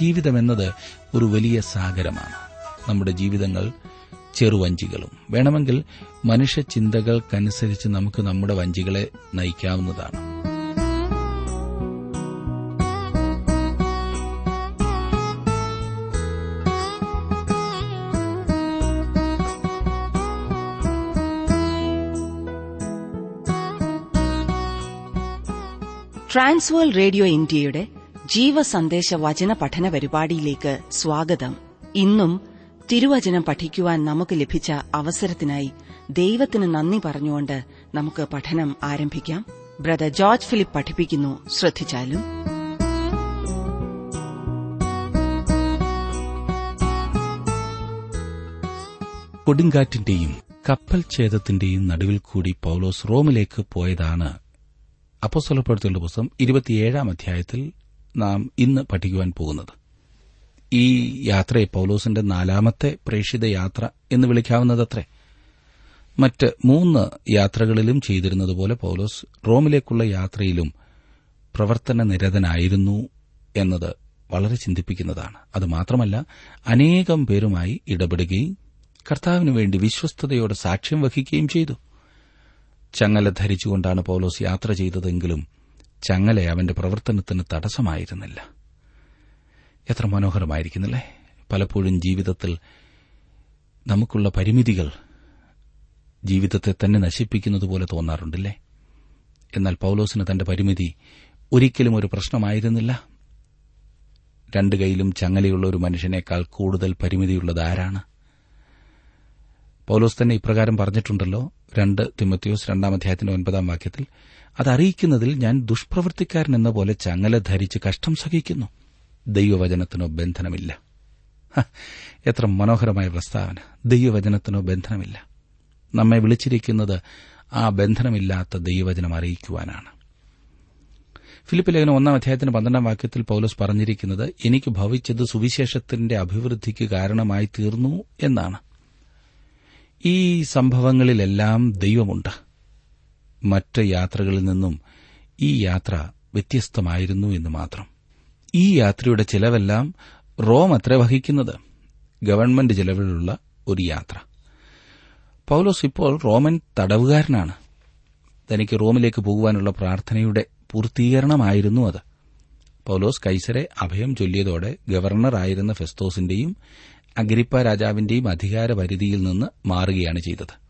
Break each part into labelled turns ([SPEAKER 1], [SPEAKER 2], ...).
[SPEAKER 1] ജീവിതമെന്നത് ഒരു വലിയ സാഗരമാണ്. നമ്മുടെ ജീവിതങ്ങൾ ചെറുവഞ്ചികളും. വേണമെങ്കിൽ മനുഷ്യ ചിന്തകൾക്കനുസരിച്ച് നമുക്ക് നമ്മുടെ വഞ്ചികളെ നയിക്കാവുന്നതാണ്.
[SPEAKER 2] ട്രാൻസ്വേൾ റേഡിയോ ഇന്ത്യയുടെ ജീവസന്ദേശ വചന പഠന പരിപാടിയിലേക്ക് സ്വാഗതം. ഇന്നും തിരുവചനം പഠിക്കുവാൻ നമുക്ക് ലഭിച്ച അവസരത്തിനായി ദൈവത്തിന് നന്ദി പറഞ്ഞുകൊണ്ട് നമുക്ക് പഠനം ആരംഭിക്കാം. ബ്രദർ ജോർജ് ഫിലിപ്പ് പഠിപ്പിക്കുന്നു ശ്രദ്ധിച്ചാലും.
[SPEAKER 1] കൊടുങ്കാറ്റിന്റെയും കപ്പൽ ഛേദത്തിന്റെയും നടുവിൽ കൂടി പൌലോസ് റോമിലേക്ക് പോയതാണ് അപ്പോസ്വലപ്പെടുത്തേണ്ട പുസ്തകം ഇരുപത്തിയേഴാം അധ്യായത്തിൽ നാം ഇന്ന് പഠിക്കുവാൻ പോകുന്നത്. ഈ യാത്രയെ പൌലോസിന്റെ നാലാമത്തെ പ്രേക്ഷിത യാത്ര എന്ന് വിളിക്കാവുന്നതത്രേ. മറ്റ് മൂന്ന് യാത്രകളിലും ചെയ്തിരുന്നതുപോലെ പൌലോസ് റോമിലേക്കുള്ള യാത്രയിലും പ്രവർത്തന നിരതനായിരുന്നു എന്നത് വളരെ ചിന്തിപ്പിക്കുന്നതാണ്. അത് മാത്രമല്ല അനേകം പേരുമായി ഇടപെടുകയും കർത്താവിനു വേണ്ടി വിശ്വസ്തയോടെ സാക്ഷ്യം വഹിക്കുകയും ചെയ്തു. ചങ്ങല ധരിച്ചുകൊണ്ടാണ് പൌലോസ് യാത്ര ചെയ്തതെങ്കിലും ചങ്ങല അവന്റെ പ്രവർത്തനത്തിന് തടസ്സമായിരുന്നില്ല. എത്ര മനോഹരമായിരിക്കുന്നില്ലേ? പലപ്പോഴും ജീവിതത്തിൽ നമുക്കുള്ള പരിമിതികൾ ജീവിതത്തെ തന്നെ നശിപ്പിക്കുന്നതുപോലെ തോന്നാറുണ്ടല്ലേ? എന്നാൽ പൌലോസിന് തന്റെ പരിമിതി ഒരിക്കലും ഒരു പ്രശ്നമായിരുന്നില്ല. രണ്ട് കൈയിലും ചങ്ങലയുള്ള ഒരു മനുഷ്യനേക്കാൾ കൂടുതൽ പരിമിതിയുള്ളത് ആരാണ്? പൌലോസ് തന്നെ ഇപ്രകാരം പറഞ്ഞിട്ടുണ്ടല്ലോ രണ്ട് തിമത്യോസ് രണ്ടാം അധ്യായത്തിന്റെ ഒൻപതാം വാക്യത്തിൽ അതറിയിക്കുന്നതിൽ ഞാൻ ദുഷ്പ്രവൃത്തിക്കാരൻ എന്ന പോലെ ചങ്ങല ധരിച്ച് കഷ്ടം സഹിക്കുന്നു. ദൈവവചനത്തിനോ ബന്ധനമില്ല. എത്ര മനോഹരമായ പ്രസ്താവന. ദൈവവചനത്തിനോ ബന്ധനമില്ല. നമ്മെ വിളിച്ചിരിക്കുന്നത് ആ ബന്ധനമില്ലാത്ത ദൈവവചനം അറിയിക്കുവാനാണ്. ഫിലിപ്പ് ലേഖനം ഒന്നാം അധ്യായത്തിന് പന്ത്രണ്ടാം വാക്യത്തിൽ പൌലോസ് പറഞ്ഞിരിക്കുന്നത് എനിക്ക് ഭവിച്ചത് സുവിശേഷത്തിന്റെ അഭിവൃദ്ധിക്ക് കാരണമായി തീർന്നു എന്നാണ്. ഈ സംഭവങ്ങളിലെല്ലാം ദൈവമുണ്ട്. മറ്റ് യാത്രകളിൽ നിന്നും ഈ യാത്ര വ്യത്യസ്തമായിരുന്നു എന്ന് മാത്രം. ഈ യാത്രയുടെ ചിലവെല്ലാം റോം അത്ര വഹിക്കുന്നത്. ഗവൺമെന്റ് ചിലവിലുള്ള ഒരു യാത്ര. പൌലോസ് ഇപ്പോൾ റോമൻ തടവുകാരനാണ്. തനിക്ക് റോമിലേക്ക് പോകുവാനുള്ള പ്രാർത്ഥനയുടെ പൂർത്തീകരണമായിരുന്നു അത്. പൌലോസ് കൈസരെ അഭയം ചൊല്ലിയതോടെ ഗവർണറായിരുന്ന ഫെസ്തോസിന്റെയും അഗ്രിപ്പ രാജാവിന്റെയും അധികാരപരിധിയിൽ നിന്ന് മാറുകയാണ് ചെയ്തത്.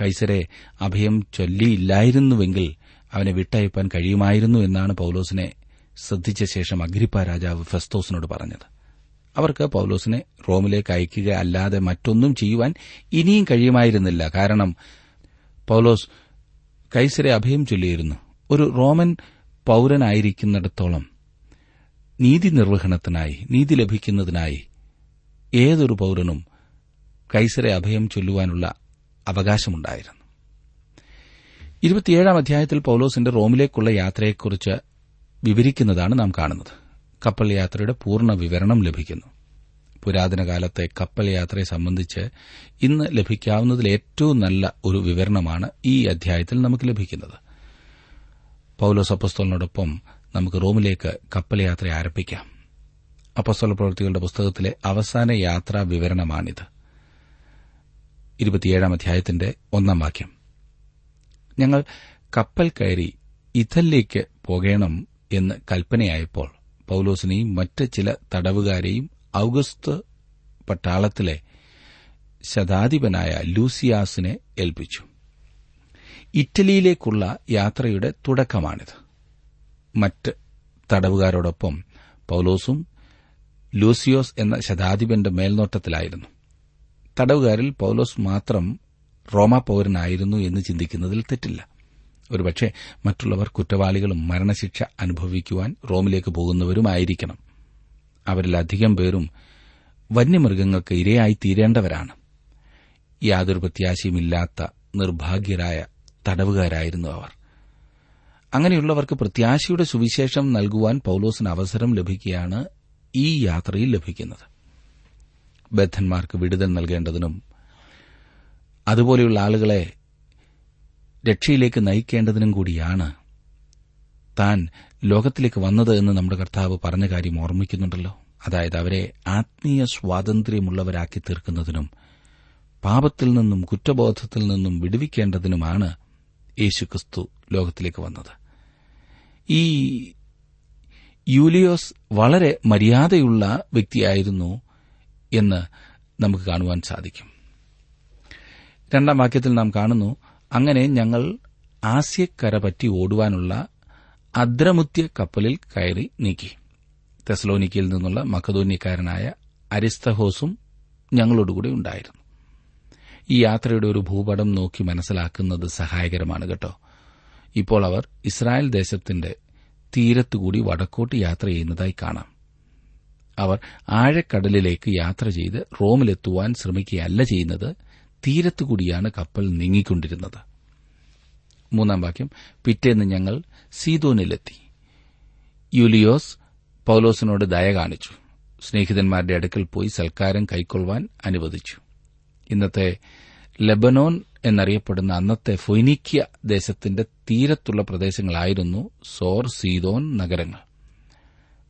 [SPEAKER 1] കൈസരെ അഭയം ചൊല്ലിയില്ലായിരുന്നുവെങ്കിൽ അവനെ വിട്ടയപ്പാൻ കഴിയുമായിരുന്നു എന്നാണ് പൌലോസിനെ ശ്രദ്ധിച്ച ശേഷം അഗ്രിപ്പ രാജാവ് ഫെസ്തോസിനോട് പറഞ്ഞത്. അവർക്ക് പൌലോസിനെ റോമിലേക്ക് അയക്കുക അല്ലാതെ മറ്റൊന്നും ചെയ്യുവാൻ ഇനിയും കഴിയുമായിരുന്നില്ല. കാരണം പൌലോസ് കൈസരെ അഭയം ചൊല്ലിയിരുന്നു. ഒരു റോമൻ പൌരനായിരിക്കുന്നിടത്തോളം നീതി നിർവഹണത്തിനായി നീതി ലഭിക്കുന്നതിനായി ഏതൊരു പൌരനും കൈസരെ അഭയം ചൊല്ലുവാനുള്ള അവകാശമുണ്ടായിരുന്നു. ഇരുപത്തിയേഴാം അധ്യായത്തിൽ പൌലോസിന്റെ റോമിലേക്കുള്ള യാത്രയെക്കുറിച്ച് വിവരിക്കുന്നതാണ് നാം കാണുന്നത്. കപ്പൽ യാത്രയുടെ പൂർണ വിവരണം ലഭിക്കുന്നു. പുരാതന കാലത്തെ കപ്പൽ യാത്രയെ സംബന്ധിച്ച് ഇന്ന് ലഭിക്കാവുന്നതിൽ ഏറ്റവും നല്ല ഒരു വിവരണമാണ് ഈ അധ്യായത്തിൽ നമുക്ക് ലഭിക്കുന്നത്. പൌലോസ് അപ്പസ്തോലിനോടൊപ്പം നമുക്ക് റോമിലേക്ക് കപ്പൽ യാത്ര ആരംഭിക്കാം. അപ്പസ്തോല പ്രവൃത്തികളുടെ പുസ്തകത്തിലെ അവസാന യാത്രാ വിവരണമാണിത്. അധ്യായത്തിന്റെ ഒന്നാം വാക്യം. ഞങ്ങൾ കപ്പൽ കയറി ഇഥലിലേക്ക് പോകണം എന്ന് കൽപ്പനയായപ്പോൾ പൌലോസിനെയും മറ്റ് ചില തടവുകാരെയും ഔഗസ്ത് പട്ടാളത്തിലെ ശതാധിപനായ ലൂസിയാസിനെ ഏൽപ്പിച്ചു. ഇറ്റലിയിലേക്കുള്ള യാത്രയുടെ തുടക്കമാണിത്. മറ്റ് തടവുകാരോടൊപ്പം പൌലോസും ലൂസിയോസ് എന്ന ശതാധിപന്റെ മേൽനോട്ടത്തിലായിരുന്നു. തടവുകാരിൽ പൌലോസ് മാത്രം റോമാ പൌരനായിരുന്നു എന്ന് ചിന്തിക്കുന്നതിൽ തെറ്റില്ല. ഒരുപക്ഷെ മറ്റുള്ളവർ കുറ്റവാളികളും മരണശിക്ഷ അനുഭവിക്കുവാൻ റോമിലേക്ക് പോകുന്നവരുമായിരിക്കണം. അവരിലധികം പേരും വന്യമൃഗങ്ങൾക്ക് ഇരയായി തീരേണ്ടവരാണ്. യാതൊരു പ്രത്യാശയുമില്ലാത്ത നിർഭാഗ്യരായ തടവുകാരായിരുന്നു അവർ. അങ്ങനെയുള്ളവർക്ക് പ്രത്യാശയുടെ സുവിശേഷം നൽകുവാൻ പൌലോസിന് അവസരം ലഭിക്കുകയാണ് ഈ യാത്രയിൽ ലഭിക്കുന്നത്. ബദ്ധന്മാർക്ക് വിടുതൽ നൽകേണ്ടതിനും അതുപോലെയുള്ള ആളുകളെ രക്ഷയിലേക്ക് നയിക്കേണ്ടതിനും കൂടിയാണ് താൻ ലോകത്തിലേക്ക് വന്നത് എന്ന് നമ്മുടെ കർത്താവ് പറഞ്ഞ കാര്യം ഓർമ്മിക്കുന്നുണ്ടല്ലോ. അതായത് അവരെ ആത്മീയ സ്വാതന്ത്ര്യമുള്ളവരാക്കി തീർക്കുന്നതിനും പാപത്തിൽ നിന്നും കുറ്റബോധത്തിൽ നിന്നും വിടുവിക്കേണ്ടതിനുമാണ് യേശുക്രിസ്തു ലോകത്തിലേക്ക് വന്നത്. ഈ യൂലിയോസ് വളരെ മര്യാദയുള്ള വ്യക്തിയായിരുന്നു എന്ന് നമുക്ക് കാണുവാൻ സാധിക്കും. രണ്ടാം വാക്യത്തിൽ നാം കാണുന്നു അങ്ങനെ ഞങ്ങൾ ആസ്യക്കര പറ്റി ഓടുവാനുള്ള അദ്രമുത്യ കപ്പലിൽ കയറി നീക്കി. തെസ്ലോനിക്കയിൽ നിന്നുള്ള മക്കതോന്യക്കാരനായ അരിസ്തഹോസും ഞങ്ങളോടുകൂടി ഉണ്ടായിരുന്നു. ഈ യാത്രയുടെ ഒരു ഭൂപടം നോക്കി മനസ്സിലാക്കുന്നത് സഹായകരമാണ് കേട്ടോ. ഇപ്പോൾ അവർ ഇസ്രായേൽ ദേശത്തിന്റെ തീരത്തുകൂടി വടക്കോട്ട് യാത്ര ചെയ്യുന്നതായി കാണാം. അവർ ആഴക്കടലിലേക്ക് യാത്ര ചെയ്ത് റോമിലെത്തുവാൻ ശ്രമിക്കുകയല്ല ചെയ്യുന്നത് തീരത്തുകൂടിയാണ് കപ്പൽ നീങ്ങിക്കൊണ്ടിരുന്നത്. മൂന്നാം വാക്യം പിറ്റേന്ന് ഞങ്ങൾ സീതോനിലെത്തി യുലിയോസ് പൌലോസിനോട് ദയ കാണിച്ചു. സ്നേഹിതന്മാരുടെ അടുക്കൽ പോയി സൽക്കാരം കൈക്കൊള്ളുവാൻ അനുവദിച്ചു. ഇന്നത്തെ ലെബനോൻ എന്നറിയപ്പെടുന്ന അന്നത്തെ ഫൊയ്നിക്യ ദേശത്തിന്റെ തീരത്തുള്ള പ്രദേശങ്ങളായിരുന്നു സോർ സീതോൻ നഗരങ്ങൾ.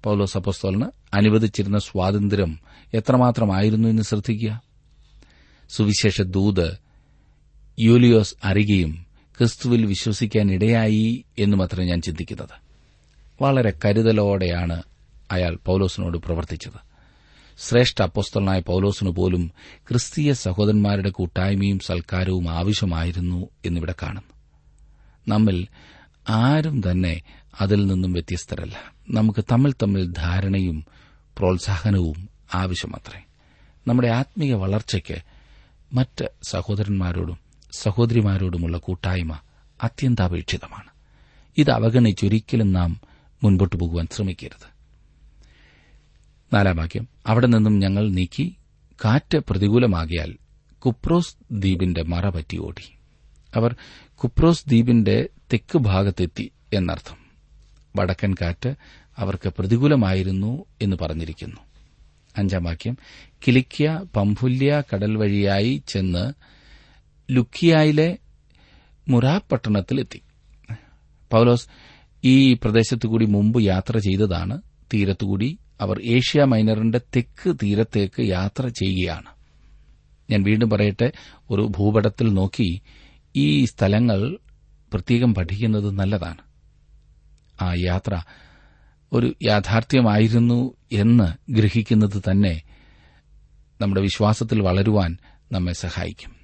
[SPEAKER 1] പൌലോസ് അപ്പോസ്തോലിന് അനുവദിച്ചിരുന്ന സ്വാതന്ത്ര്യം എത്രമാത്രമായിരുന്നു എന്ന് ശ്രദ്ധിക്കുക? സുവിശേഷ ദൂത് യൂലിയോസ് അറിയുകയും ക്രിസ്തുവിൽ വിശ്വസിക്കാൻ ഇടയായി എന്ന് മാത്രമേ ഞാൻ ചിന്തിക്കുന്നത്. വളരെ കരുതലോടെയാണ് അയാൾ പൌലോസിനോട് പ്രവർത്തിച്ചത്. ശ്രേഷ്ഠ അപ്പസ്തലനായ പൌലോസിന് പോലും ക്രിസ്തീയ സഹോദരന്മാരുടെ കൂട്ടായ്മയും സൽക്കാരവും ആവശ്യമായിരുന്നു എന്നിവിടെ കാണുന്നു. നമ്മിൽ ആരും തന്നെ അതിൽ നിന്നും വ്യത്യസ്തരല്ല. നമുക്ക് തമ്മിൽ തമ്മിൽ ധാരണയും പ്രോത്സാഹനവും ആവശ്യമത്രേ. നമ്മുടെ ആത്മീയ വളർച്ചയ്ക്ക് മറ്റ് സഹോദരന്മാരോടും സഹോദരിമാരോടുമുള്ള കൂട്ടായ്മ അത്യന്താപേക്ഷിതമാണ്. ഇത് അവഗണിച്ചൊരിക്കലും നാം മുൻപോട്ടു പോകുവാൻ ശ്രമിക്കരുത്. നാലാം വാക്യം. അവിടെ നിന്നും ഞങ്ങൾ നീക്കി കാറ്റ് പ്രതികൂലമാകിയാൽ കുപ്രോസ് ദ്വീപിന്റെ മറ പറ്റി ഓടി. അവർ കുപ്രോസ് ദ്വീപിന്റെ തെക്ക് ഭാഗത്തെത്തി എന്നർത്ഥം. വടക്കൻ കാറ്റ് അവർക്ക് പ്രതികൂലമായിരുന്നു എന്ന് പറഞ്ഞിരിക്കുന്നു. അഞ്ചാം വാക്യം. കിലിക്കിയ പംഫുല്യ കടൽ വഴിയായി ചെന്ന് ലുക്കിയായിലെ മുറാബ് പട്ടണത്തിലെത്തി പൌലോസ് ഈ പ്രദേശത്തുകൂടി മുമ്പ് യാത്ര ചെയ്തതാണ്. തീരത്തുകൂടി അവർ ഏഷ്യ മൈനറിന്റെ തെക്ക് തീരത്തേക്ക് യാത്ര ചെയ്യുകയാണ്. ഞാൻ വീണ്ടും പറയട്ടെ ഒരു ഭൂപടത്തിൽ നോക്കി ഈ സ്ഥലങ്ങൾ പ്രത്യേകം പഠിക്കുന്നത് നല്ലതാണ്. ആ യാത്ര ഒരു യാഥാർത്ഥ്യമായിരുന്നു എന്ന് ഗ്രഹിക്കുന്നത് തന്നെ നമ്മുടെ വിശ്വാസത്തിൽ വളരുവാൻ നമ്മെ സഹായിക്കും.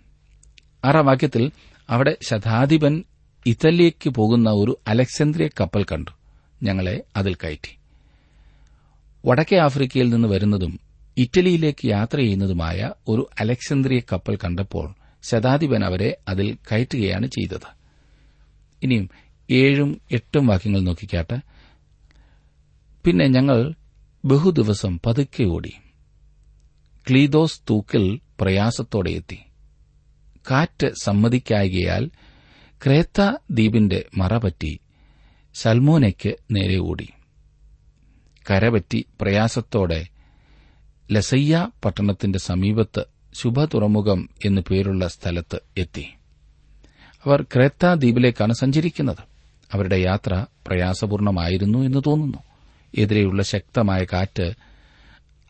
[SPEAKER 1] ആറാം വാക്യത്തിൽ അവിടെ ശതാധിപൻ ഇറ്റലിയയ്ക്ക് പോകുന്ന ഒരു അലക്സാന്ദ്രിയ കപ്പൽ കണ്ടു. ഞങ്ങളെ അതിൽ കയറ്റി. വടക്കേ ആഫ്രിക്കയിൽ നിന്ന് വരുന്നതും ഇറ്റലിയിലേക്ക് യാത്ര ചെയ്യുന്നതുമായ ഒരു അലക്സന്ദ്രിയ കപ്പൽ കണ്ടപ്പോൾ ശതാധിപൻ അവരെ അതിൽ കയറ്റുകയാണ് ചെയ്തത്. ഇനിയും ഏഴും എട്ടും വാക്യങ്ങൾ നോക്കിക്കാട്ടെ. പിന്നെ ഞങ്ങൾ ബഹുദിവസം പതുക്കെ ഓടി. ക്ലീദോസ് തൂക്കിൽ പ്രയാസത്തോടെ എത്തി. കാറ്റ് സമ്മതിക്കായകയാൽ ക്രേത്ത ദ്വീപിന്റെ മറപറ്റി സൽമോനയ്ക്ക് നേരെ ഓടി. കരപറ്റി പ്രയാസത്തോടെ ലസയ്യ പട്ടണത്തിന്റെ സമീപത്ത് ശുഭതുറമുഖം എന്നു പേരുള്ള സ്ഥലത്ത് എത്തി. അവർ ക്രേത്ത ദ്വീപിലേക്കാണ് സഞ്ചരിക്കുന്നത്. അവരുടെ യാത്ര പ്രയാസപൂർണമായിരുന്നു എന്ന് തോന്നുന്നു. എതിരെയുള്ള ശക്തമായ കാറ്റ്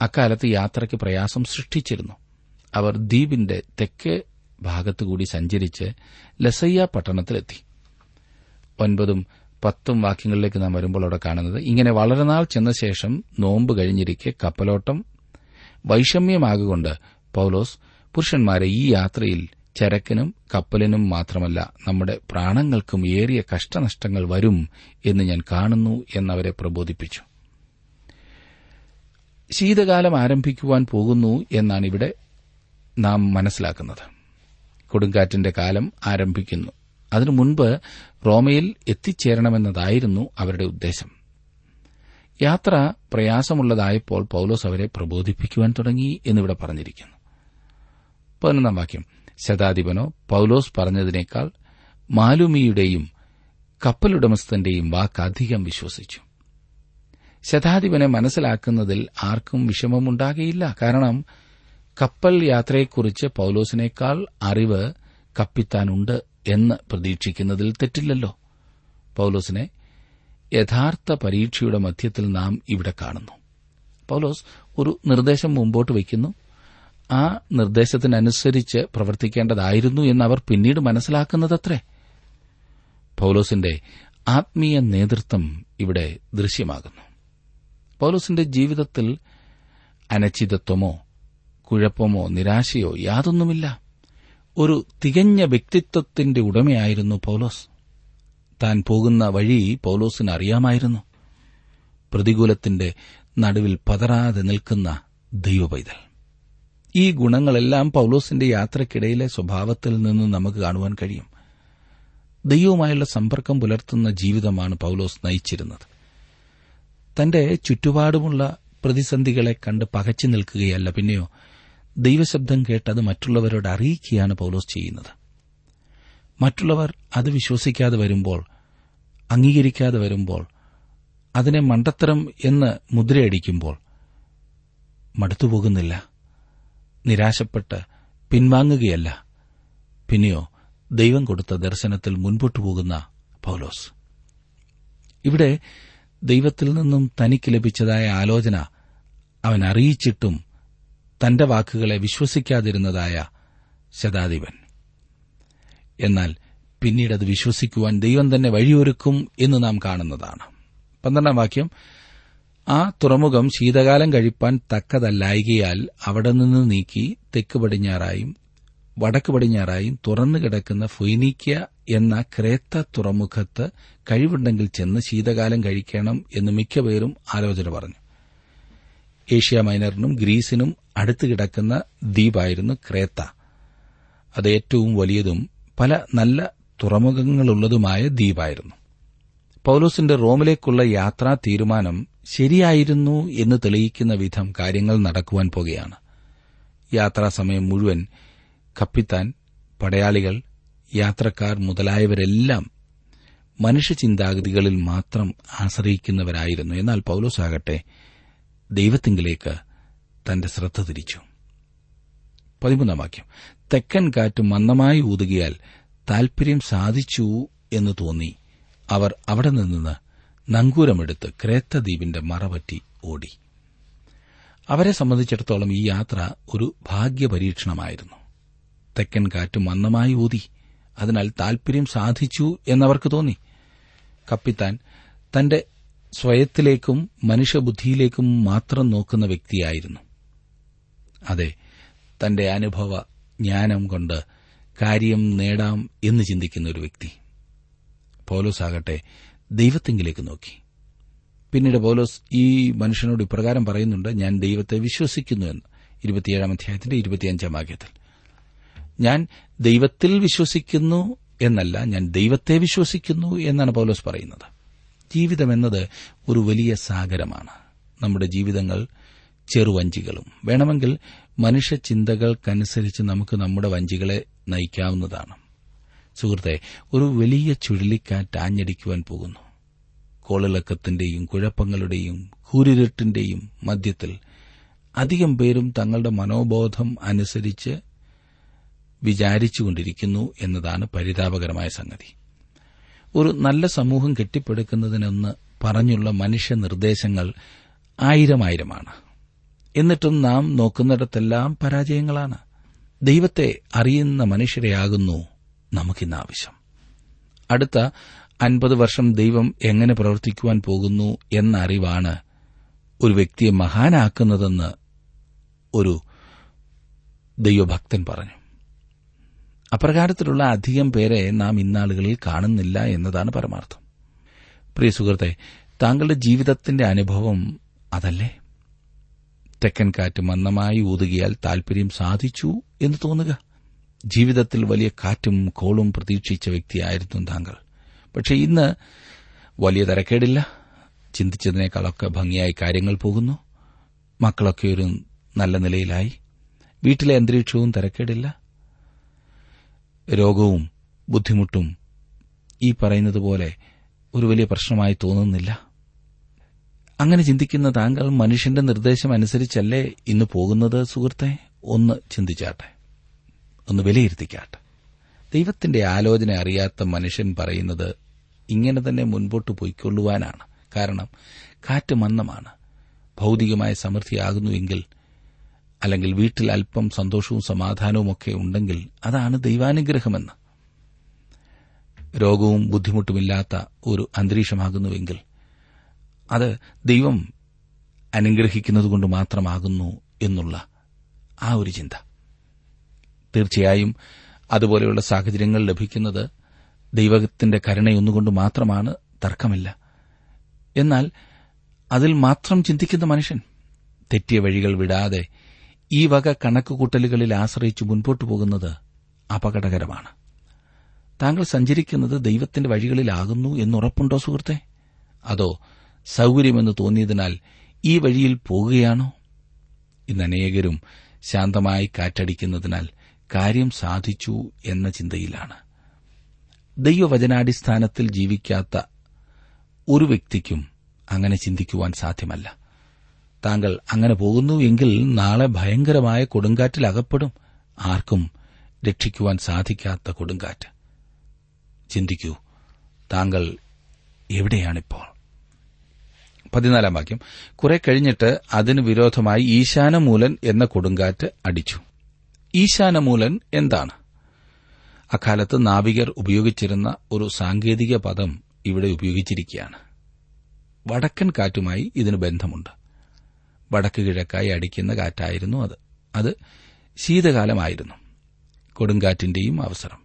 [SPEAKER 1] അക്കാലത്ത് യാത്രയ്ക്ക് പ്രയാസം സൃഷ്ടിച്ചിരുന്നു. അവർ ദ്വീപിന്റെ തെക്കേ ഭാഗത്തുകൂടി സഞ്ചരിച്ച് ലസയ്യ പട്ടണത്തിലെത്തി. ഒൻപതും പത്തും വാക്യങ്ങളിലേക്ക് നാം വരുമ്പോൾ അവിടെ കാണുന്നത് ഇങ്ങനെ വളരെ നാൾ ചെന്ന ശേഷം നോമ്പ് കഴിഞ്ഞിരിക്കെ കപ്പലോട്ടം വൈഷമ്യമാകൊണ്ട് പൌലോസ് പുരുഷന്മാരെ ഈ യാത്രയിൽ ചരക്കിനും കപ്പലിനും മാത്രമല്ല നമ്മുടെ പ്രാണങ്ങൾക്കും ഏറിയ കഷ്ടനഷ്ടങ്ങൾ വരും എന്ന് ഞാൻ കാണുന്നു എന്നവരെ പ്രബോധിപ്പിച്ചു. ശീതകാലം ആരംഭിക്കുവാൻ പോകുന്നു എന്നാണ് ഇവിടെ നാം മനസ്സിലാക്കുന്നത്. കൊടുങ്കാറ്റിന്റെ കാലം ആരംഭിക്കുന്നു. അതിനു മുൻപ് റോമയിൽ എത്തിച്ചേരണമെന്നതായിരുന്നു അവരുടെ ഉദ്ദേശം. യാത്ര പ്രയാസമുള്ളതായപ്പോൾ പൌലോസ് അവരെ പ്രബോധിപ്പിക്കുവാൻ തുടങ്ങി എന്നിവിടെ പറഞ്ഞിരിക്കുന്നു. പതിനൊന്നാം വാക്യം. ശതാധിപനോ പൌലോസ് പറഞ്ഞതിനേക്കാൾ മാലുമിയുടെയും കപ്പലുടമസ്ഥന്റെയും വാക്ക് അധികം വിശ്വസിച്ചു. ശതാധിപനെ മനസ്സിലാക്കുന്നതിൽ ആർക്കും വിഷമമുണ്ടാകയില്ല. കാരണം കപ്പൽ യാത്രയെക്കുറിച്ച് പൌലോസിനേക്കാൾ അറിവ് കപ്പിത്താനുണ്ട് എന്ന് പ്രതീക്ഷിക്കുന്നതിൽ തെറ്റില്ലല്ലോ. പൌലോസിനെ യഥാർത്ഥ പരീക്ഷയുടെ മധ്യത്തിൽ നാം ഇവിടെ കാണുന്നു. പൌലോസ് ഒരു നിർദ്ദേശം മുമ്പോട്ട് വയ്ക്കുന്നു. ആ നിർദ്ദേശത്തിനനുസരിച്ച് പ്രവർത്തിക്കേണ്ടതായിരുന്നു എന്ന് അവർ പിന്നീട് മനസ്സിലാക്കുന്നതത്രേ. പൌലോസിന്റെ ആത്മീയ നേതൃത്വം ഇവിടെ ദൃശ്യമാകുന്നു. പൌലോസിന്റെ ജീവിതത്തിൽ അനച്ചിതത്വമോ കുഴപ്പമോ നിരാശയോ യാതൊന്നുമില്ല. ഒരു തികഞ്ഞ വ്യക്തിത്വത്തിന്റെ ഉടമയായിരുന്നു പൌലോസ്. താൻ പോകുന്ന വഴി പൗലോസിന് അറിയാമായിരുന്നു. പ്രതികൂലത്തിന്റെ നടുവിൽ പതറാതെ നിൽക്കുന്ന ദൈവപൈതൽ. ഈ ഗുണങ്ങളെല്ലാം പൌലോസിന്റെ യാത്രക്കിടയിലെ സ്വഭാവത്തിൽ നിന്ന് നമുക്ക് കാണുവാൻ കഴിയും. ദൈവവുമായുള്ള സമ്പർക്കം പുലർത്തുന്ന ജീവിതമാണ് പൌലോസ് നയിച്ചിരുന്നത്. തന്റെ ചുറ്റുപാടുമുള്ള പ്രതിസന്ധികളെ കണ്ട് പകച്ചു നിൽക്കുകയല്ല പിന്നെയോ ദൈവശബ്ദം കേട്ടത് മറ്റുള്ളവരോട് അറിയിക്കുകയാണ് പൌലോസ് ചെയ്യുന്നത്. മറ്റുള്ളവർ അത് വിശ്വസിക്കാതെ വരുമ്പോൾ അംഗീകരിക്കാതെ വരുമ്പോൾ അതിനെ മണ്ടത്തരം എന്ന് മുദ്രയടിക്കുമ്പോൾ മടുത്തുപോകുന്നില്ല നിരാശപ്പെട്ട് പിൻവാങ്ങുകയല്ല. പിന്നെയോ ദൈവം കൊടുത്ത ദർശനത്തിൽ മുൻപോട്ടു പോകുന്ന പൌലോസ്. ഇവിടെ ദൈവത്തിൽ നിന്നും തനിക്ക് ലഭിച്ചതായ ആലോചന അവൻ അറിയിച്ചിട്ടും തന്റെ വാക്കുകളെ വിശ്വസിക്കാതിരുന്നതായ ശതാധിപൻ. എന്നാൽ പിന്നീട് അത് വിശ്വസിക്കുവാൻ ദൈവം തന്നെ വഴിയൊരുക്കും എന്ന് നാം കാണുന്നതാണ്. പന്ത്രണ്ടാം വാക്യം ആ തുറമുഖം ശീതകാലം കഴിപ്പാൻ തക്കതല്ലായികയാൽ അവിടെ നിന്ന് നീക്കി തെക്ക് പടിഞ്ഞാറായും വടക്ക് പടിഞ്ഞാറായും തുറന്നു കിടക്കുന്ന ഫൊയ്നീക്യ എന്ന ക്രേത്ത തുറമുഖത്ത് കഴിവുണ്ടെങ്കിൽ ചെന്ന് ശീതകാലം കഴിക്കണം എന്ന് മിക്കപേരും ആലോചന പറഞ്ഞു. ഏഷ്യ മൈനറിനും ഗ്രീസിനും അടുത്ത് കിടക്കുന്ന ദ്വീപായിരുന്നു ക്രേത്ത. അത് ഏറ്റവും വലിയതും പല നല്ല തുറമുഖങ്ങളുള്ളതുമായ ദ്വീപായിരുന്നു. പൌലോസിന്റെ റോമിലേക്കുള്ള യാത്രാ തീരുമാനം ശരിയായിരുന്നു എന്ന് തെളിയിക്കുന്ന വിധം കാര്യങ്ങൾ നടക്കുവാൻ പോകുകയാണ്. യാത്രാസമയം മുഴുവൻ കപ്പിത്താൻ പടയാളികൾ യാത്രക്കാർ മുതലായവരെല്ലാം മനുഷ്യചിന്താഗതികളിൽ മാത്രം ആശ്രയിക്കുന്നവരായിരുന്നു. എന്നാൽ പൌലോസാകട്ടെ ദൈവത്തിങ്കിലേക്ക് തന്റെ ശ്രദ്ധ തിരിച്ചു. പതിമൂന്നാം വാക്യം. തെക്കൻ കാറ്റ് മന്ദമായി ഊതുകയാൽ താൽപര്യം സാധിച്ചു എന്ന് തോന്നി. അവർ അവിടെ നിന്ന് നങ്കൂരമെടുത്ത് ക്രേത്തദ്വീപിന്റെ മറപറ്റി ഓടി. അവരെ സംബന്ധിച്ചിടത്തോളം ഈ യാത്ര ഒരു ഭാഗ്യപരീക്ഷണമായിരുന്നു. തെക്കൻ കാറ്റ് മന്ദമായി ഊതി. അതിനാൽ താൽപര്യം സാധിച്ചു എന്നവർക്ക് തോന്നി. കപ്പിത്താൻ തന്റെ സ്വയത്തിലേക്കും മനുഷ്യബുദ്ധിയിലേക്കും മാത്രം നോക്കുന്ന വ്യക്തിയായിരുന്നു. അതെ തന്റെ അനുഭവ ജ്ഞാനം കൊണ്ട് കാര്യം നേടാം എന്ന് ചിന്തിക്കുന്ന ഒരു വ്യക്തി. പോലോസ് ആകട്ടെ ദൈവത്തെങ്കിലേക്ക് നോക്കി. പിന്നീട് പോലോസ് ഈ മനുഷ്യനോട് ഇപ്രകാരം പറയുന്നുണ്ട് ഞാൻ ദൈവത്തെ വിശ്വസിക്കുന്നു എന്ന്. ഇരുപത്തിയേഴാം അധ്യായത്തിന്റെ ഇരുപത്തിയഞ്ചാം വാക്യത്തിൽ. ഞാൻ ദൈവത്തിൽ വിശ്വസിക്കുന്നു എന്നല്ല ഞാൻ ദൈവത്തെ വിശ്വസിക്കുന്നു എന്നാണ് പൗലോസ് പറയുന്നത്. ജീവിതം എന്നത് ഒരു വലിയ സാഗരമാണ്. നമ്മുടെ ജീവിതങ്ങൾ ചെറുവഞ്ചികളും. വേണമെങ്കിൽ മനുഷ്യ ചിന്തകൾക്കനുസരിച്ച് നമുക്ക് നമ്മുടെ വഞ്ചികളെ നയിക്കാവുന്നതാണ്. സുഹൃത്തെ ഒരു വലിയ ചുഴലിക്കാറ്റ് ആഞ്ഞടിക്കുവാൻ പോകുന്നു. കോളിളക്കത്തിന്റെയും കുഴപ്പങ്ങളുടെയും കൂരിരുട്ടിന്റെയും മധ്യത്തിൽ അധികം പേരും തങ്ങളുടെ മനോബോധം അനുസരിച്ച് വിചാരിച്ചുകൊണ്ടിരിക്കുന്നു എന്നതാണ് പരിതാപകരമായ സംഗതി. ഒരു നല്ല സമൂഹം കെട്ടിപ്പടുക്കുന്നതിനെന്ന് പറഞ്ഞുള്ള മനുഷ്യ നിർദ്ദേശങ്ങൾ ആയിരമായിരമാണ്. എന്നിട്ടും നാം നോക്കുന്നിടത്തെല്ലാം പരാജയങ്ങളാണ്. ദൈവത്തെ അറിയുന്ന മനുഷ്യരെയാകുന്നു നമുക്കിന്ന് ആവശ്യം അടുത്ത അൻപത് വർഷം ദൈവം എങ്ങനെ പ്രവർത്തിക്കുവാൻ പോകുന്നു എന്ന അറിവാണ് ഒരു വ്യക്തിയെ മഹാനാക്കുന്നതെന്ന് ഒരു ദൈവഭക്തൻ പറഞ്ഞു. അപ്രകാരത്തിലുള്ള അധികം പേരെ നാം ഇന്നാളുകളിൽ കാണുന്നില്ല എന്നതാണ് പരമാർത്ഥം. പ്രിയ സുഹൃത്തെ താങ്കളുടെ ജീവിതത്തിന്റെ അനുഭവം അതല്ലേ? തെക്കൻ കാറ്റ് മന്ദമായി ഊതുകയാൽ താൽപര്യം സാധിച്ചു എന്ന് തോന്നുക. ജീവിതത്തിൽ വലിയ കാറ്റും കോളും പ്രതീക്ഷിച്ച വ്യക്തിയായിരുന്നു താങ്കൾ. പക്ഷെ ഇന്ന് വലിയ തരക്കേടില്ല. ചിന്തിച്ചതിനേക്കാളൊക്കെ ഭംഗിയായി കാര്യങ്ങൾ പോകുന്നു. മക്കളൊക്കെ ഒരു നല്ല നിലയിലായി. വീട്ടിലെ അന്തരീക്ഷവും തരക്കേടില്ല. രോഗവും ബുദ്ധിമുട്ടും ഈ പറയുന്നത് പോലെ ഒരു വലിയ പ്രശ്നമായി തോന്നുന്നില്ല. അങ്ങനെ ചിന്തിക്കുന്ന താങ്കൾ മനുഷ്യന്റെ നിർദ്ദേശം അനുസരിച്ചല്ലേ ഇന്ന് പോകുന്നത് സുഹൃത്തെ? ഒന്ന് ചിന്തിച്ചാട്ടെ. ഒന്ന് വിലയിരുത്തിക്കാട്ടെ. ദൈവത്തിന്റെ ആലോചന അറിയാത്ത മനുഷ്യൻ പറയുന്നത് ഇങ്ങനെ തന്നെ മുൻപോട്ട് പോയിക്കൊള്ളുവാനാണ്. കാരണം കാറ്റ് മന്ദമാണ്. ഭൗതികമായ സമൃദ്ധിയാകുന്നുവെങ്കിൽ അല്ലെങ്കിൽ വീട്ടിൽ അല്പം സന്തോഷവും സമാധാനവും ഒക്കെ ഉണ്ടെങ്കിൽ അതാണ് ദൈവാനുഗ്രഹമെന്ന്. രോഗവും ബുദ്ധിമുട്ടുമില്ലാത്ത ഒരു അന്തരീക്ഷമാകുന്നുവെങ്കിൽ അത് ദൈവം അനുഗ്രഹിക്കുന്നതുകൊണ്ട് മാത്രമാകുന്നു എന്നുള്ള ആ ഒരു ചിന്ത. തീർച്ചയായും അതുപോലെയുള്ള സാഹചര്യങ്ങൾ ലഭിക്കുന്നത് ദൈവത്തിന്റെ കരുണയൊന്നുകൊണ്ട് മാത്രമാണ് തർക്കമില്ല. എന്നാൽ അതിൽ മാത്രം ചിന്തിക്കുന്ന മനുഷ്യൻ തെറ്റിയ വഴികൾ വിടാതെ ഈ വക കണക്കുകൂട്ടലുകളിൽ ആശ്രയിച്ച് മുൻപോട്ടു പോകുന്നത് അപകടകരമാണ്. താങ്കൾ സഞ്ചരിക്കുന്നത് ദൈവത്തിന്റെ വഴികളിലാകുന്നു എന്നുറപ്പുണ്ടോ സുഹൃത്തെ? അതോ സൌകര്യമെന്ന് തോന്നിയതിനാൽ ഈ വഴിയിൽ പോകുകയാണോ? ഇന്ന് അനേകരും ശാന്തമായി കാറ്റടിക്കുന്നതിനാൽ കാര്യം സാധിച്ചു എന്ന ചിന്തയിലാണ്. ദൈവവചനാടിസ്ഥാനത്തിൽ ജീവിക്കാത്ത ഒരു വ്യക്തിക്കും അങ്ങനെ ചിന്തിക്കുവാൻ സാധ്യമല്ല. താങ്കൾ അങ്ങനെ പോകുന്നു എങ്കിൽ നാളെ ഭയങ്കരമായ കൊടുങ്കാറ്റിൽ അകപ്പെടും. ആർക്കും രക്ഷിക്കുവാൻ സാധിക്കാത്ത കൊടുങ്കാറ്റ്. ചിന്തിക്കൂ താങ്കൾ എവിടെയാണിപ്പോൾ? പതിനാലാം വാക്യം. കുറെ കഴിഞ്ഞിട്ട് അതിന് വിരോധമായി ഈശാനമൂലൻ എന്ന കൊടുങ്കാറ്റ് അടിച്ചു. ഈശാനമൂലൻ എന്താണ്? അക്കാലത്ത് നാവികർ ഉപയോഗിച്ചിരുന്ന ഒരു സാങ്കേതിക പദം ഇവിടെ ഉപയോഗിച്ചിരിക്കുകയാണ്. വടക്കൻ കാറ്റുമായി ഇതിന് ബന്ധമുണ്ട്. വടക്ക് കിഴക്കായി അടിക്കുന്ന കാറ്റായിരുന്നു അത്. അത് ശീതകാലമായിരുന്നു. കൊടുങ്കാറ്റിന്റെയും അവസരം.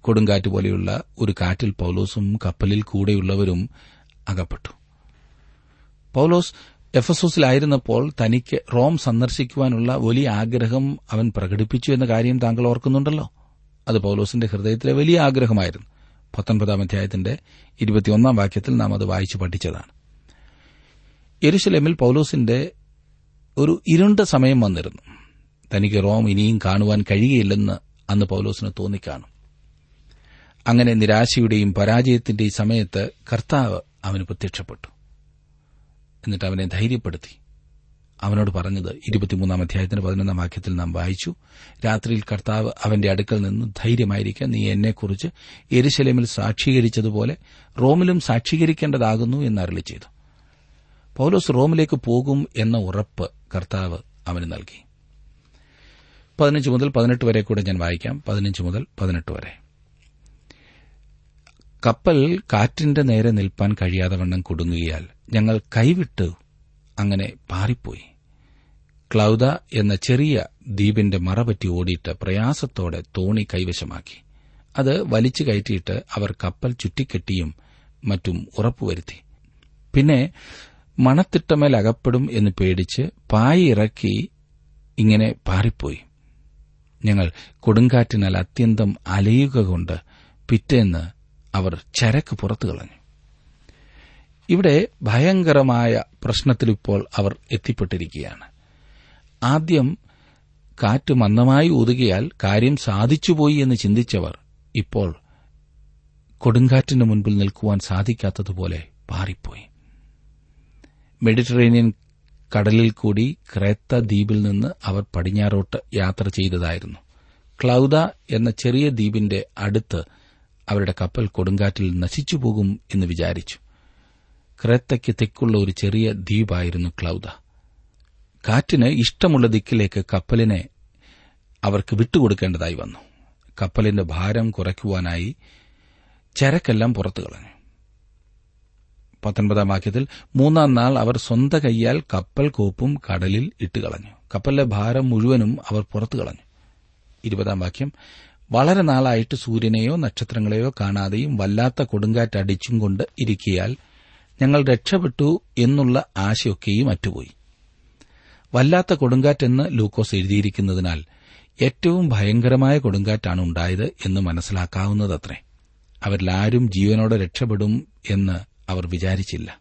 [SPEAKER 1] കൊടുങ്കാറ്റ് പോലെയുള്ള ഒരു കാറ്റിൽ പൌലോസും കപ്പലിൽ കൂടെയുള്ളവരും അകപ്പെട്ടു. പൌലോസ് എഫസോസിലായിരുന്നപ്പോൾ തനിക്ക് റോം സന്ദർശിക്കുവാനുള്ള വലിയ ആഗ്രഹം അവൻ പ്രകടിപ്പിച്ചു എന്ന കാര്യം താങ്കൾ ഓർക്കുന്നുണ്ടല്ലോ. അത് പൌലോസിന്റെ ഹൃദയത്തിലെ വലിയ ആഗ്രഹമായിരുന്നു. പത്തൊൻപതാം അധ്യായത്തിന്റെ ഇരുപത്തിയൊന്നാം വാക്യത്തിൽ നാം അത് വായിച്ചു പഠിച്ചതാണ്. യെരുശലേമിൽ പൌലോസിന്റെ ഒരു ഇരുണ്ട സമയം വന്നിരുന്നു. തനിക്ക് റോം ഇനിയും കാണുവാൻ കഴിയുകയില്ലെന്ന് അന്ന് പൌലോസിന് തോന്നിക്കാണും. അങ്ങനെ നിരാശയുടെയും പരാജയത്തിന്റെയും സമയത്ത് കർത്താവ് അവന് പ്രത്യക്ഷപ്പെട്ടു. എന്നിട്ട് അവനെ ധൈര്യപ്പെടുത്തി. അവനോട് പറഞ്ഞത് ഇരുപത്തിമൂന്നാം അധ്യായത്തിന് പതിനൊന്നാം വാക്യത്തിൽ നാം വായിച്ചു. രാത്രിയിൽ കർത്താവ് അവന്റെ അടുക്കൽ നിന്ന് ധൈര്യമായിരിക്കുക നീ എന്നെക്കുറിച്ച് എരുശലേമിൽ സാക്ഷീകരിച്ചതുപോലെ റോമിലും സാക്ഷീകരിക്കേണ്ടതാകുന്നു എന്ന് അരളി ചെയ്തു. പൌലോസ് റോമിലേക്ക് പോകും എന്ന ഉറപ്പ് കർത്താവ് അവന് നൽകി. പതിനഞ്ച് മുതൽ പതിനെട്ട് വരെ കൂടെ ഞാൻ വായിക്കാം. പതിനഞ്ച് മുതൽ പതിനെട്ട് വരെ. കപ്പൽ കാറ്റിന്റെ നേരെ നിൽപ്പാൻ കഴിയാതെ വണ്ണം കുടുങ്ങുകയാൽ ഞങ്ങൾ കൈവിട്ട് അങ്ങനെ പാറിപ്പോയി. ക്ലൌദ എന്ന ചെറിയ ദ്വീപിന്റെ മറപറ്റി ഓടിയിട്ട് പ്രയാസത്തോടെ തോണി കൈവശമാക്കി. അത് വലിച്ചു കയറ്റിയിട്ട് അവർ കപ്പൽ ചുറ്റിക്കെട്ടിയും മറ്റും ഉറപ്പുവരുത്തി. പിന്നെ മണത്തിട്ടമേൽ അകപ്പെടും എന്ന് പേടിച്ച് പായി ഇറക്കി ഇങ്ങനെ പാറിപ്പോയി. ഞങ്ങൾ കൊടുങ്കാറ്റിനാൽ അത്യന്തം അലയുക കൊണ്ട് പിറ്റേന്ന് അവർ ചരക്ക് പുറത്തു കളഞ്ഞു ഇവിടെ ഭയങ്കരമായ പ്രശ്നത്തിലിപ്പോൾ അവർ എത്തിപ്പെട്ടിരിക്കുകയാണ്. ആദ്യം കാറ്റ് മന്ദമായി ഊതുകയാൽ കാര്യം സാധിച്ചുപോയി എന്ന് ചിന്തിച്ചവർ ഇപ്പോൾ കൊടുങ്കാറ്റിന് മുൻപിൽ നിൽക്കുവാൻ സാധിക്കാത്തതുപോലെ പാറിപ്പോയി മെഡിറ്ററേനിയൻ കടലിൽ കൂടി ക്രേത്ത ദ്വീപിൽ നിന്ന് അവർ പടിഞ്ഞാറോട്ട് യാത്ര ചെയ്തതായിരുന്നു. ക്ലൌദ എന്ന ചെറിയ ദ്വീപിന്റെ അടുത്ത് അവരുടെ കപ്പൽ കൊടുങ്കാറ്റിൽ നശിച്ചുപോകും എന്ന് വിചാരിച്ചു. ക്രേത്തയ്ക്ക് തെക്കുള്ള ഒരു ചെറിയ ദ്വീപായിരുന്നു ക്ലൌദ. കാറ്റിന് ഇഷ്ടമുള്ള ദിക്കിലേക്ക് കപ്പലിനെ അവർക്ക് വിട്ടുകൊടുക്കേണ്ടതായി വന്നു. കപ്പലിന്റെ ഭാരം കുറയ്ക്കുവാനായി ചരക്കെല്ലാം പുറത്തു കളഞ്ഞു. പത്തൊൻപതാം വാക്യത്തിൽ മൂന്നാം നാൾ അവർ സ്വന്ത കൈയാൽ കപ്പൽ കോപ്പും കടലിൽ ഇട്ടുകളഞ്ഞു കപ്പലിലെ ഭാരം മുഴുവനും അവർ പുറത്തു കളഞ്ഞു. ഇരുപതാം വാക്യം വളരെ നാളായിട്ട് സൂര്യനെയോ നക്ഷത്രങ്ങളെയോ കാണാതെയും വല്ലാത്ത കൊടുങ്കാറ്റ് അടിച്ചും കൊണ്ട് ഇരിക്കിയാൽ ഞങ്ങൾ രക്ഷപ്പെട്ടു എന്നുള്ള ആശയൊക്കെയും അറ്റുപോയി. വല്ലാത്ത കൊടുങ്കാറ്റെന്ന് ലൂക്കോസ് എഴുതിയിരിക്കുന്നതിനാൽ ഏറ്റവും ഭയങ്കരമായ കൊടുങ്കാറ്റാണ് ഉണ്ടായത് എന്ന് മനസ്സിലാക്കാവുന്നതത്രേ. അവരിലാരും ജീവനോടെ രക്ഷപ്പെടും എന്ന് അവർ വിചാരിച്ചില്ല.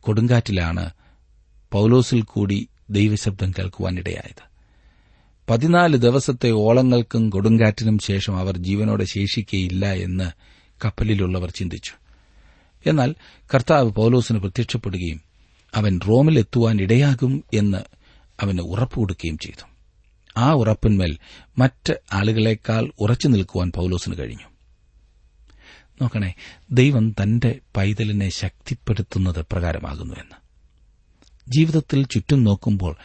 [SPEAKER 1] കൊടുങ്കാറ്റിലാണ് പൌലോസിൽ കൂടി ദൈവശബ്ദം കേൾക്കുവാനിടയായത്. പതിനാല് ദിവസത്തെ ഓളങ്ങൾക്കും കൊടുങ്കാറ്റിനും ശേഷം അവർ ജീവനോടെ ശേഷിക്കയില്ല എന്ന് കപ്പലിലുള്ളവർ ചിന്തിച്ചു. എന്നാൽ കർത്താവ് പൌലോസിന് പ്രത്യക്ഷപ്പെടുകയും അവൻ റോമിൽ എത്തുവാൻ ഇടയാകും എന്ന് അവന് ഉറപ്പുകൊടുക്കുകയും ചെയ്തു. ആ ഉറപ്പിന്മേൽ മറ്റ് ആളുകളെക്കാൾ ഉറച്ചു നിൽക്കുവാൻ പൌലോസിന് കഴിഞ്ഞു. നോക്കണേ ദൈവം തന്റെ പൈതലിനെ ശക്തിപ്പെടുത്തുന്നത് പ്രകാരമാകുന്നുവെന്ന് ജീവിതത്തിൽ ചുറ്റും നോക്കുമ്പോൾ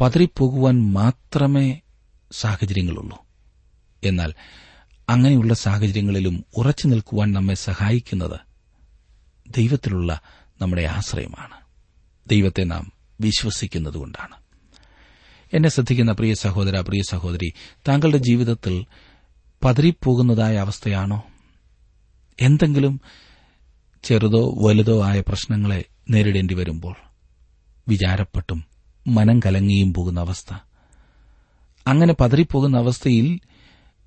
[SPEAKER 1] പതറിപ്പോകുവാൻ മാത്രമേ സാഹചര്യങ്ങളുള്ളൂ. എന്നാൽ അങ്ങനെയുള്ള സാഹചര്യങ്ങളിലും ഉറച്ചു നിൽക്കുവാൻ നമ്മെ സഹായിക്കുന്നത് ദൈവത്തിലുള്ള നമ്മുടെ ആശ്രയമാണ്. ദൈവത്തെ നാം വിശ്വസിക്കുന്നതുകൊണ്ടാണ്. എന്നെ ശ്രദ്ധിക്കുന്ന പ്രിയ സഹോദര പ്രിയ സഹോദരി താങ്കളുടെ ജീവിതത്തിൽ പതറിപ്പോകുന്നതായ അവസ്ഥയാണോ? എന്തെങ്കിലും ചെറുതോ വലുതോ ആയ പ്രശ്നങ്ങളെ നേരിടേണ്ടി വരുമ്പോൾ വിചാരപ്പെട്ടും മനം കലങ്ങിയും പോകുന്ന അവസ്ഥ. അങ്ങനെ പതറിപ്പോകുന്ന അവസ്ഥയിൽ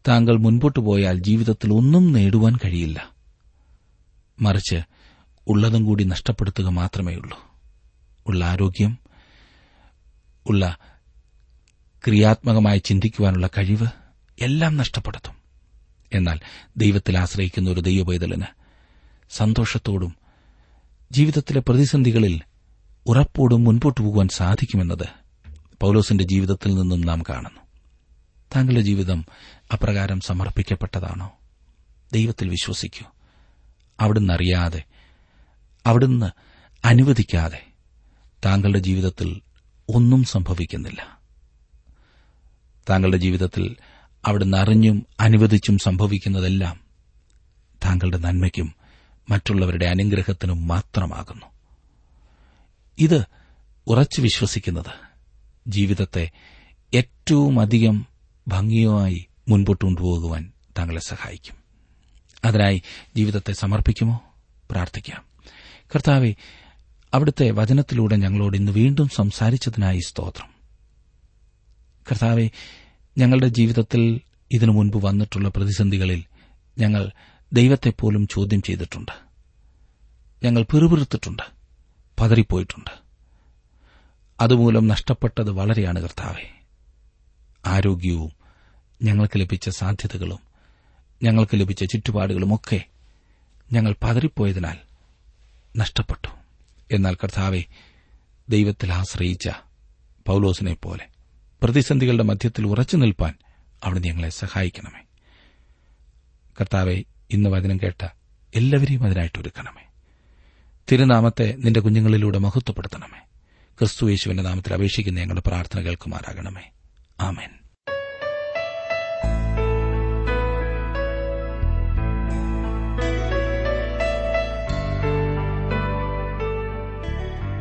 [SPEAKER 1] താങ്കൾ മുൻപോട്ടു പോയാൽ ജീവിതത്തിൽ ഒന്നും നേടുവാൻ കഴിയില്ല. മറിച്ച് ഉള്ളതും കൂടി നഷ്ടപ്പെടുത്തുക മാത്രമേയുള്ളൂ. ഉള്ള ആരോഗ്യം ഉള്ള ക്രിയാത്മകമായി ചിന്തിക്കുവാനുള്ള കഴിവ് എല്ലാം നഷ്ടപ്പെടുത്തും. എന്നാൽ ദൈവത്തിൽ ആശ്രയിക്കുന്ന ഒരു ദൈവപൈതലിന് സന്തോഷത്തോടും ജീവിതത്തിലെ പ്രതിസന്ധികളിൽ ഉറപ്പോടും മുൻപോട്ടു പോകുവാൻ സാധിക്കുമെന്നത് പൌലോസിന്റെ ജീവിതത്തിൽ നിന്നും നാം കാണുന്നു. താങ്കളുടെ ജീവിതം അപ്രകാരം സമർപ്പിക്കപ്പെട്ടതാണോ? ദൈവത്തിൽ വിശ്വസിക്കൂ. അവിടുന്ന് അറിയാതെ അവിടുന്ന് അനുവദിക്കാതെ താങ്കളുടെ ജീവിതത്തിൽ ഒന്നും സംഭവിക്കുന്നില്ല. താങ്കളുടെ ജീവിതത്തിൽ അവിടുന്ന് അറിഞ്ഞും അനുവദിച്ചും സംഭവിക്കുന്നതെല്ലാം താങ്കളുടെ നന്മയ്ക്കും മറ്റുള്ളവരുടെ അനുഗ്രഹത്തിനും മാത്രമാകുന്നു. ഇത് ഉറച്ചു വിശ്വസിക്കുന്നത് ജീവിതത്തെ ഏറ്റവും അധികം ഭംഗിയുമായി മുൻപോട്ട് കൊണ്ടുപോകുവാൻ താങ്കളെ സഹായിക്കും. അതിനായി ജീവിതത്തെ സമർപ്പിക്കുമോ? പ്രാർത്ഥിക്കാം. കർത്താവെ അവിടുത്തെ വചനത്തിലൂടെ ഞങ്ങളോട് ഇന്ന് വീണ്ടും സംസാരിച്ചതിനായി സ്തോത്രം. കർത്താവെ ഞങ്ങളുടെ ജീവിതത്തിൽ ഇതിനു മുൻപ് വന്നിട്ടുള്ള പ്രതിസന്ധികളിൽ ഞങ്ങൾ ദൈവത്തെപ്പോലും ചോദ്യം ചെയ്തിട്ടുണ്ട്. ഞങ്ങൾ പിറുപിറുത്തിട്ടുണ്ട് പതറിപ്പോയിട്ടുണ്ട്. അതുമൂലം നഷ്ടപ്പെട്ടത് വളരെയാണ് കർത്താവെ. ആരോഗ്യവും ഞങ്ങൾക്ക് ലഭിച്ച സാധ്യതകളും ഞങ്ങൾക്ക് ലഭിച്ച ചുറ്റുപാടുകളുമൊക്കെ ഞങ്ങൾ പതറിപ്പോയതിനാൽ നഷ്ടപ്പെട്ടു. എന്നാൽ കർത്താവെ ദൈവത്തിൽ ആശ്രയിച്ച പൌലോസിനെ പോലെ പ്രതിസന്ധികളുടെ മധ്യത്തിൽ ഉറച്ചു നിൽപ്പാൻ അവിടെ ഞങ്ങളെ സഹായിക്കണമേ. കർത്താവെ ഇന്ന് വചനം കേട്ട എല്ലാവരെയും അതിനായിട്ട് ഒരുക്കണമേ. തിരുനാമത്തെ നിന്റെ കുഞ്ഞുങ്ങളിലൂടെ മഹത്വപ്പെടുത്തണമേ. ക്രിസ്തു യേശുവിന്റെ നാമത്തിൽ അപേക്ഷിക്കുന്ന ഞങ്ങളുടെ പ്രാർത്ഥന കേൾക്കുമാറാകണമേ. ആമേൻ.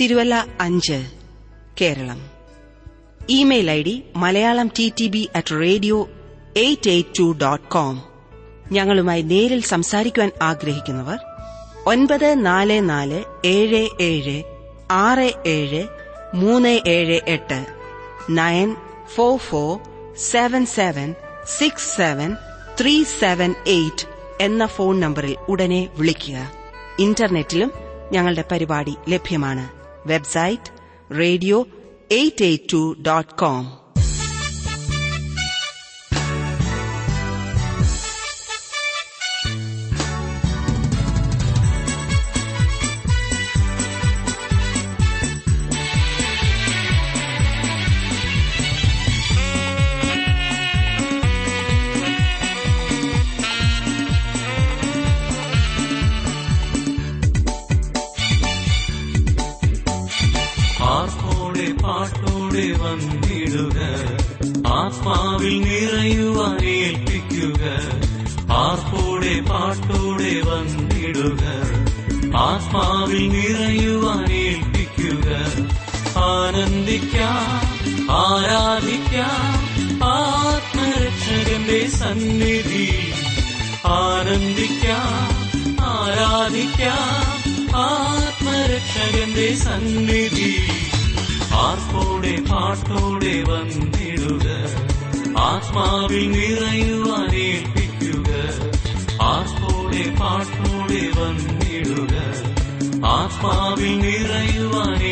[SPEAKER 2] തിരുവല്ല അഞ്ച് Keralam. Email I D Malayalam T T B at radio eight eight two dot com. ഞങ്ങളുമായി നേരിൽ സംസാരിക്കുവാൻ ആഗ്രഹിക്കുന്നവർ ഒൻപത് നാല് നാല് ഏഴ് ഏഴ് ആറ് ഏഴ് മൂന്ന് ഏഴ് എട്ട് nine four four seven seven six seven three seven eight എന്ന ഫോൺ നമ്പറിൽ ഉടനെ വിളിക്കുക. ഇന്റർനെറ്റിലും ഞങ്ങളുടെ പരിപാടി ലഭ്യമാണ്.
[SPEAKER 3] website radio882.com. ആത്മാവിൽ നിറയുവാൻ ഏൽപ്പിക്കുക. ആർപ്പോടെ പാട്ടോടെ വന്നിടുക. ആത്മാവിൽ നിറയുവാൻ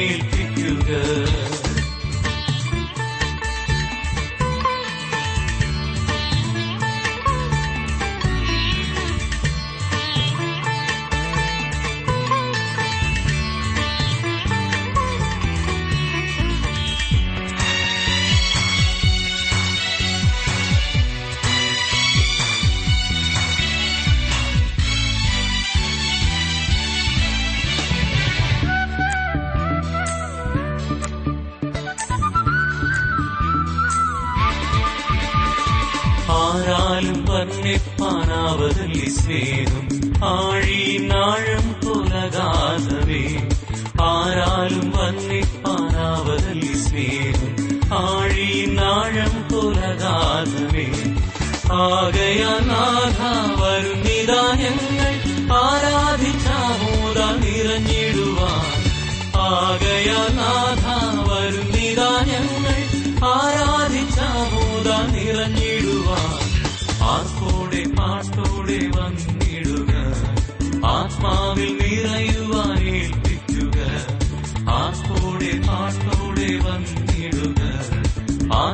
[SPEAKER 3] ആരാലും വർണ്ണിപ്പാനാവതല്ലി സ്നേഹം ആഴീനാഴം പുലകാതവേ ആകയാനാഥ വരുന്നിതാ ഞങ്ങൾ ആരാധിച്ചാമോദ നിറഞ്ഞിടുവാൻ ആകയാനാഥ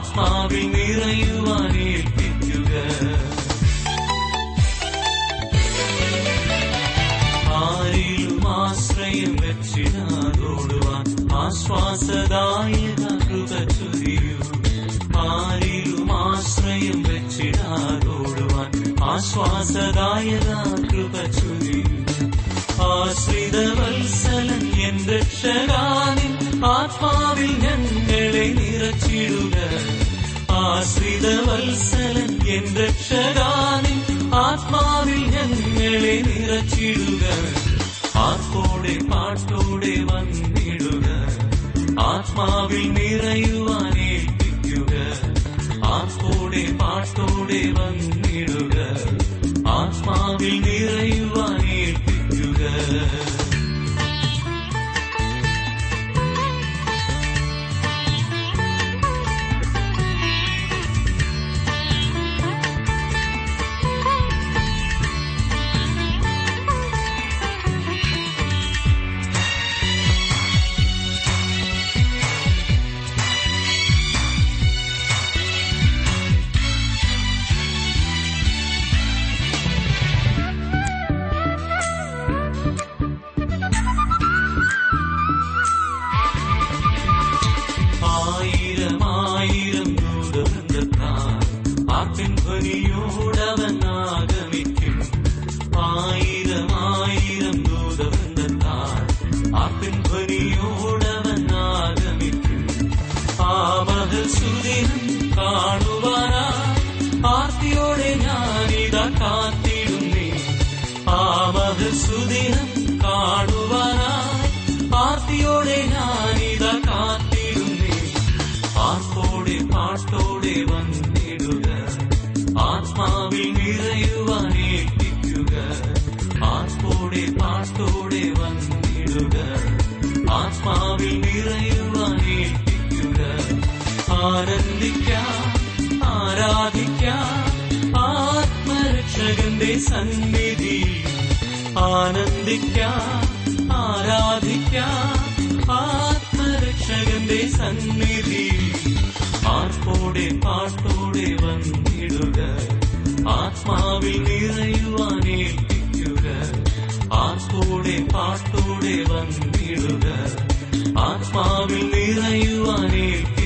[SPEAKER 3] ആത്മാവിൽ നിറയുവാൻ ഏൽപ്പിക്കുക ആരിലും ആശ്രയം വെച്ചിടാതോടുവാൻ ആശ്വാസദായക കൃപ ചൊരിയൂ ആരിലും ആശ്രയം വെച്ചിടാതോടുവാൻ ആശ്വാസദായക കൃപ ചൊരിയൂ ആശ്രിത വത്സലൻ എൻ രക്ഷകാനിൻ ആത്മാവിൽ ആശ്രിത വത്സലൻ എൻ രക്ഷകാനിൽ ആത്മാവിൽ ഞങ്ങളെ നിറച്ചിടുക. ആർപ്പോടെ പാട്ടോടെ വന്നിടുക. ആത്മാവിൽ നിറയുവാൻ ഏൽപ്പിക്കുക. ആർപ്പോടെ പാട്ടോടെ വന്നിടുക. ആത്മാവിൽ നിറയുവാൻ ആരാധിക്കാം. ആത്മരക്ഷകന്റെ സന്നിധി. ആനന്ദിക്കാം ആരാധിക്കാം. ആത്മരക്ഷകന്റെ സന്നിധി. ആർപ്പോടെ പാട്ടോടെ വന്നിടുക. ആത്മാവിൽ നിറയുവാനേൽപ്പിക്കുക ആർപ്പോടെ പാട്ടോടെ വന്നിടുക. ആത്മാവിൽ നിറയുവാനേൽപ്പിക്കുക